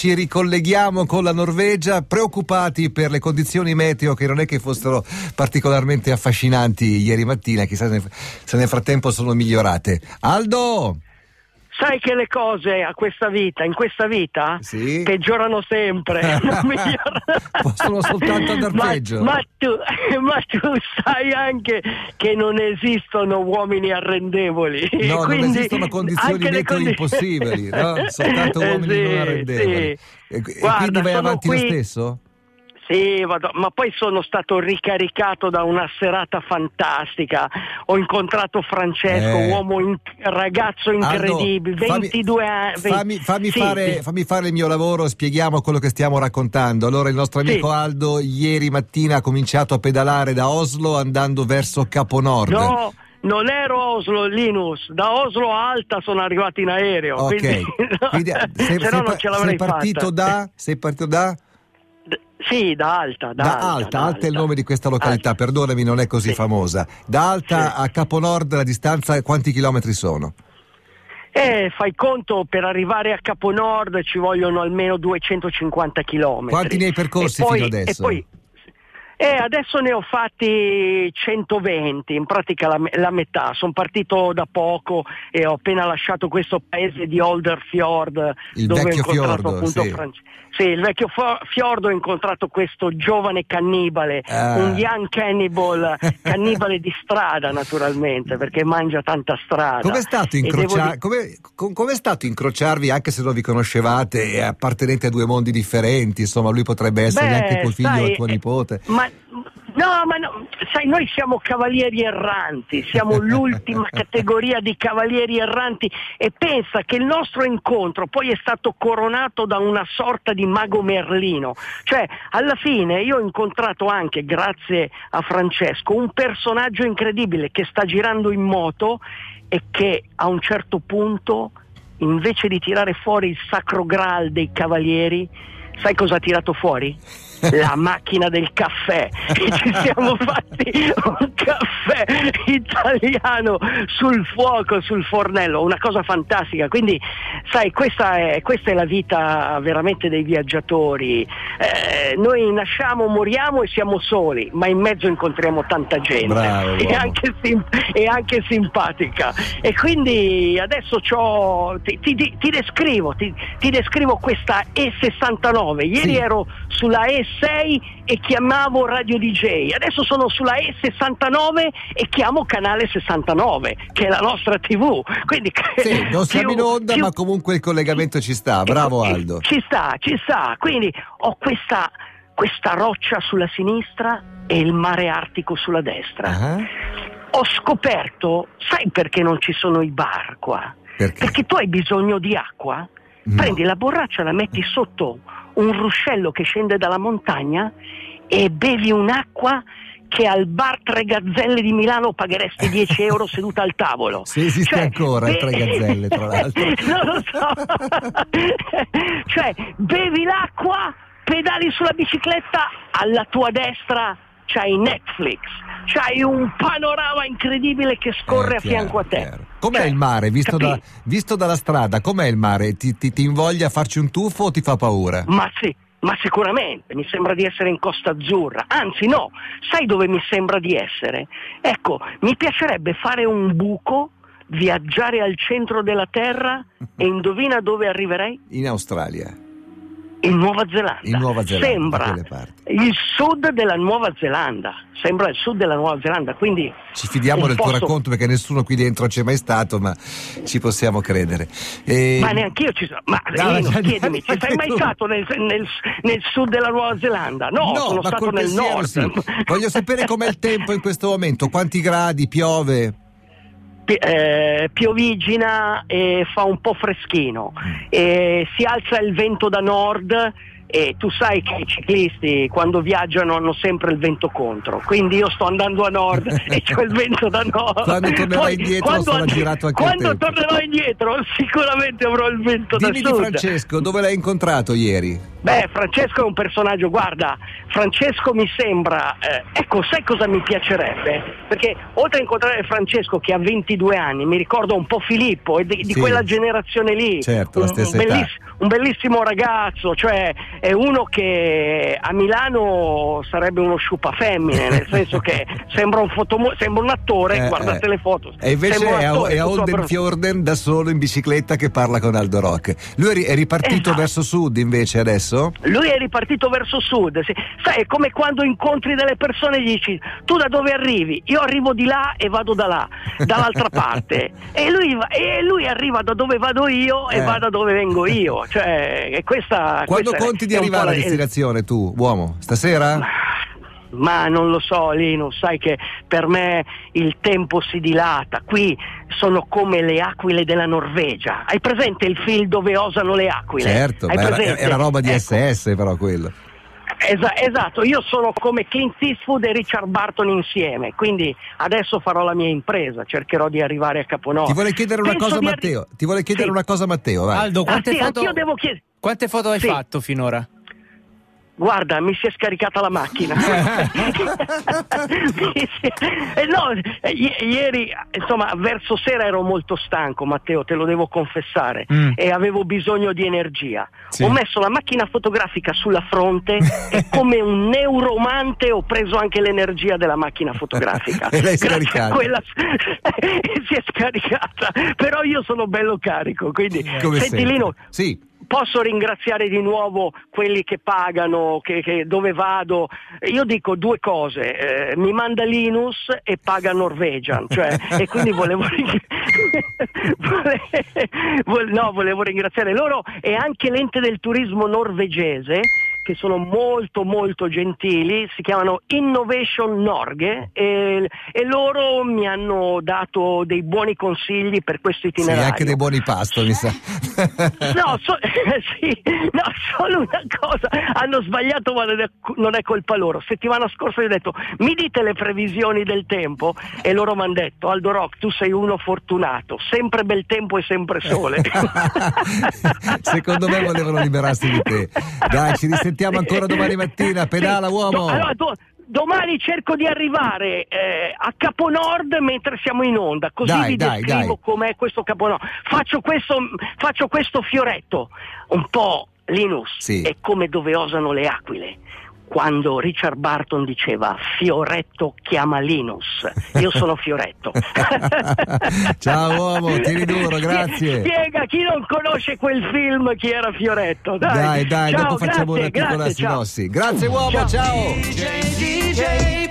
ci ricolleghiamo con la Norvegia, preoccupati per le condizioni meteo che non è che fossero particolarmente affascinanti ieri mattina, chissà se nel frattempo sono migliorate. Aldo! Sai che le cose a questa vita, in questa vita, sì. peggiorano sempre. Possono soltanto andare ma, peggio. Ma tu, ma tu, sai anche che non esistono uomini arrendevoli. No, Quindi, non esistono condizioni meteo condi... impossibili, no? soltanto uomini sì, non arrendevoli. Sì. E, Guarda, quindi vai avanti qui... lo stesso? Sì, vado, ma poi sono stato ricaricato da una serata fantastica. Ho incontrato Francesco, Eh. uomo in- ragazzo incredibile, Aldo, 22 anni. Fammi, fammi sì, fare, sì. fammi fare il mio lavoro, spieghiamo quello che stiamo raccontando. Allora, il nostro amico Sì. Aldo ieri mattina ha cominciato a pedalare da Oslo andando verso Caponord. No, non ero a Oslo, Linus. Da Oslo a Alta sono arrivato in aereo. Ok, Quindi, quindi eh, se sei no non ce l'avrei sei partito fatta. da? Sei partito da? Sì, da Alta. Da, Da Alta, Alta, da Alta è il nome di questa località, Alta. perdonami, non è così Sì. famosa. Da Alta Sì. a Caponord la distanza quanti chilometri sono? Eh, fai conto, per arrivare a Caponord ci vogliono almeno 250 km. Quanti ne hai percorsi poi, fino adesso? E poi, eh, adesso ne ho fatti 120, in pratica la, la metà. Sono partito da poco e ho appena lasciato questo paese di Olderfjord Il dove ho incontrato fiordo, appunto sì. Franci- sì, il vecchio fiordo ho incontrato questo giovane cannibale, Ah. un young cannibal, cannibale di strada naturalmente, perché mangia tanta strada. Com'è stato, E incrocia- di- come- com- com'è stato incrociarvi, anche se non vi conoscevate e appartenete a due mondi differenti? Insomma, lui potrebbe essere Beh, neanche tuo figlio sai, o tuo eh, nipote. Ma, no, ma no, sai, noi siamo cavalieri erranti, siamo l'ultima categoria di cavalieri erranti e pensa che il nostro incontro poi è stato coronato da una sorta di mago Merlino. Cioè, alla fine io ho incontrato anche, grazie a Francesco, un personaggio incredibile che sta girando in moto e che a un certo punto, invece di tirare fuori il sacro graal dei cavalieri, sai cosa ha tirato fuori? La macchina del caffè. E ci siamo fatti un caffè italiano sul fuoco, sul fornello, una cosa fantastica. Quindi, sai, questa è, questa è la vita veramente dei viaggiatori. Eh, noi nasciamo, moriamo e siamo soli, ma in mezzo incontriamo tanta gente Bravo, e, anche sim- e anche simpatica. E quindi adesso ti, ti- ti descrivo, ti, descrivo questa E69. Ieri Sì. ero sulla E6 e chiamavo Radio DJ, adesso sono sulla E69 e chiamo canale 69, che è la nostra TV. Quindi, Sì, non siamo in onda, più- ma comunque il collegamento ci sta. Bravo eh, Aldo. Ci sta, ci sta. Quindi ho questa, questa roccia sulla sinistra e il mare artico sulla destra. Ah, Ho scoperto, sai perché non ci sono i bar qua? Perché? Perché tu hai bisogno di acqua, No. prendi la borraccia, la metti sotto un ruscello che scende dalla montagna e bevi un'acqua che al bar Tre Gazzelle di Milano pagheresti 10 euro seduta al tavolo. Se esiste Cioè, ancora il be- Tre Gazzelle, tra l'altro. non lo so. cioè, bevi l'acqua, pedali sulla bicicletta, alla tua destra c'hai Netflix, c'hai un panorama incredibile che scorre Eh, a fianco a te. chiaro. Com'è Cioè, il mare, visto, da- visto dalla strada? Com'è il mare? Ti, ti, ti invoglia a farci un tuffo o ti fa paura? Ma sì, ma sicuramente, mi sembra di essere in Costa Azzurra, anzi no, sai dove mi sembra di essere? Ecco, mi piacerebbe fare un buco, viaggiare al centro della Terra e indovina dove arriverei? In Australia. In Nuova Zelanda. In Nuova Zelanda, da Sembra il sud della Nuova Zelanda. Sembra il sud della Nuova Zelanda, quindi Ci fidiamo del tuo posto- racconto perché nessuno qui dentro c'è mai stato, ma ci possiamo credere. E- Ma neanche io ci sono. Ma No, Rino, già- chiedimi, ci sei mai tu. stato nel, nel- nel sud della Nuova Zelanda? No, sono ma stato nel pensiero nord. sì. Voglio sapere com'è il tempo in questo momento, quanti gradi, piove. Eh, piovigina e fa un po' freschino. E si alza il vento da nord e tu sai che i ciclisti quando viaggiano hanno sempre il vento contro, quindi io sto andando a nord e c'ho il vento da nord. Quando tornerai indietro quando, sarà girato anche Quando tornerò indietro sicuramente avrò il vento Dimmi da di sud. Francesco, dove l'hai incontrato ieri? Beh, Francesco è un personaggio, guarda, Francesco mi sembra, eh, ecco, sai cosa mi piacerebbe? Perché oltre a incontrare Francesco che ha 22 anni, mi ricordo un po' Filippo e di, di Sì. quella generazione lì, Certo, la stessa un belliss- un bellissimo ragazzo, cioè è uno che a Milano sarebbe uno sciupa femmine, nel senso che sembra un, fotomo- sembra un attore, Eh, guardate eh. le foto. E invece è a, attore, è a tutto Holden abbronzato. Fjorden da solo in bicicletta che parla con Aldo Rock. Lui è ri- è ripartito Esatto. verso sud invece adesso? Lui è ripartito verso sud, sì. sai, è come quando incontri delle persone e gli dici tu da dove arrivi? Io arrivo di là e vado da là, dall'altra parte. E lui, va- e lui arriva da dove vado io e Eh. va da dove vengo io. Cioè, e questa, Quando questa conti di arrivare a destinazione tu, uomo? Stasera? Ma non lo so, Lino, sai che per me il tempo si dilata. Qui sono come le aquile della Norvegia. Hai presente il film dove osano le aquile? Certo, era, era roba di Ecco. SS però quello. Esa- esatto, io sono come Clint Eastwood e Richard Barton insieme, quindi adesso farò la mia impresa, cercherò di arrivare a Caponovo. Ti vuole chiedere una Penso cosa arri- Matteo, ti vuole chiedere Sì. una cosa Matteo, vai. Aldo, Ah, quante sì, foto, chiedere. quante foto hai Sì. fatto finora? Guarda, mi si è scaricata la macchina. Si- eh, no, eh, i- ieri, insomma, verso sera ero molto stanco, Matteo, te lo devo confessare, Mm. e avevo bisogno di energia. Sì. Ho messo la macchina fotografica sulla fronte e come un neuromante ho preso anche l'energia della macchina fotografica. E l'hai scaricata. quella si è scaricata, però io sono bello carico, quindi Come senti. Lino, Sì. Posso ringraziare di nuovo quelli che pagano, che, che- dove vado? Io dico due cose, eh, mi manda Linus e paga Norwegian, cioè, e quindi volevo, no, volevo ringraziare loro e anche l'ente del turismo norvegese che sono molto molto gentili, si chiamano Innovation Norge e, e loro mi hanno dato dei buoni consigli per questo Sì, itinerario. anche dei buoni pasto, mi sa. No, so- sì, no, solo una cosa, hanno sbagliato ma non è, non è colpa loro. Settimana scorsa gli ho detto mi dite le previsioni del tempo e loro mi hanno detto Aldo Rock tu sei uno fortunato, sempre bel tempo e sempre sole. Secondo me volevano liberarsi di te. Dai, ci risentiamo ancora domani mattina. Pedala, Sì, uomo. do- allora, do- domani cerco di arrivare eh, a Caponord mentre siamo in onda, così Dai, vi dai, descrivo dai. com'è questo Caponord. Faccio questo, faccio questo fioretto, un po' Linus, Sì. è come dove osano le aquile. Quando Richard Barton diceva Fioretto chiama Linus, io sono Fioretto. Ciao, uomo, tieni duro, grazie. Spiega chi non conosce quel film chi era Fioretto. Dai, Dai, dai, Ciao, dopo facciamo grazie, una piccola grazie, ciao. sinossi. Grazie, uomo, ciao. DJ, DJ,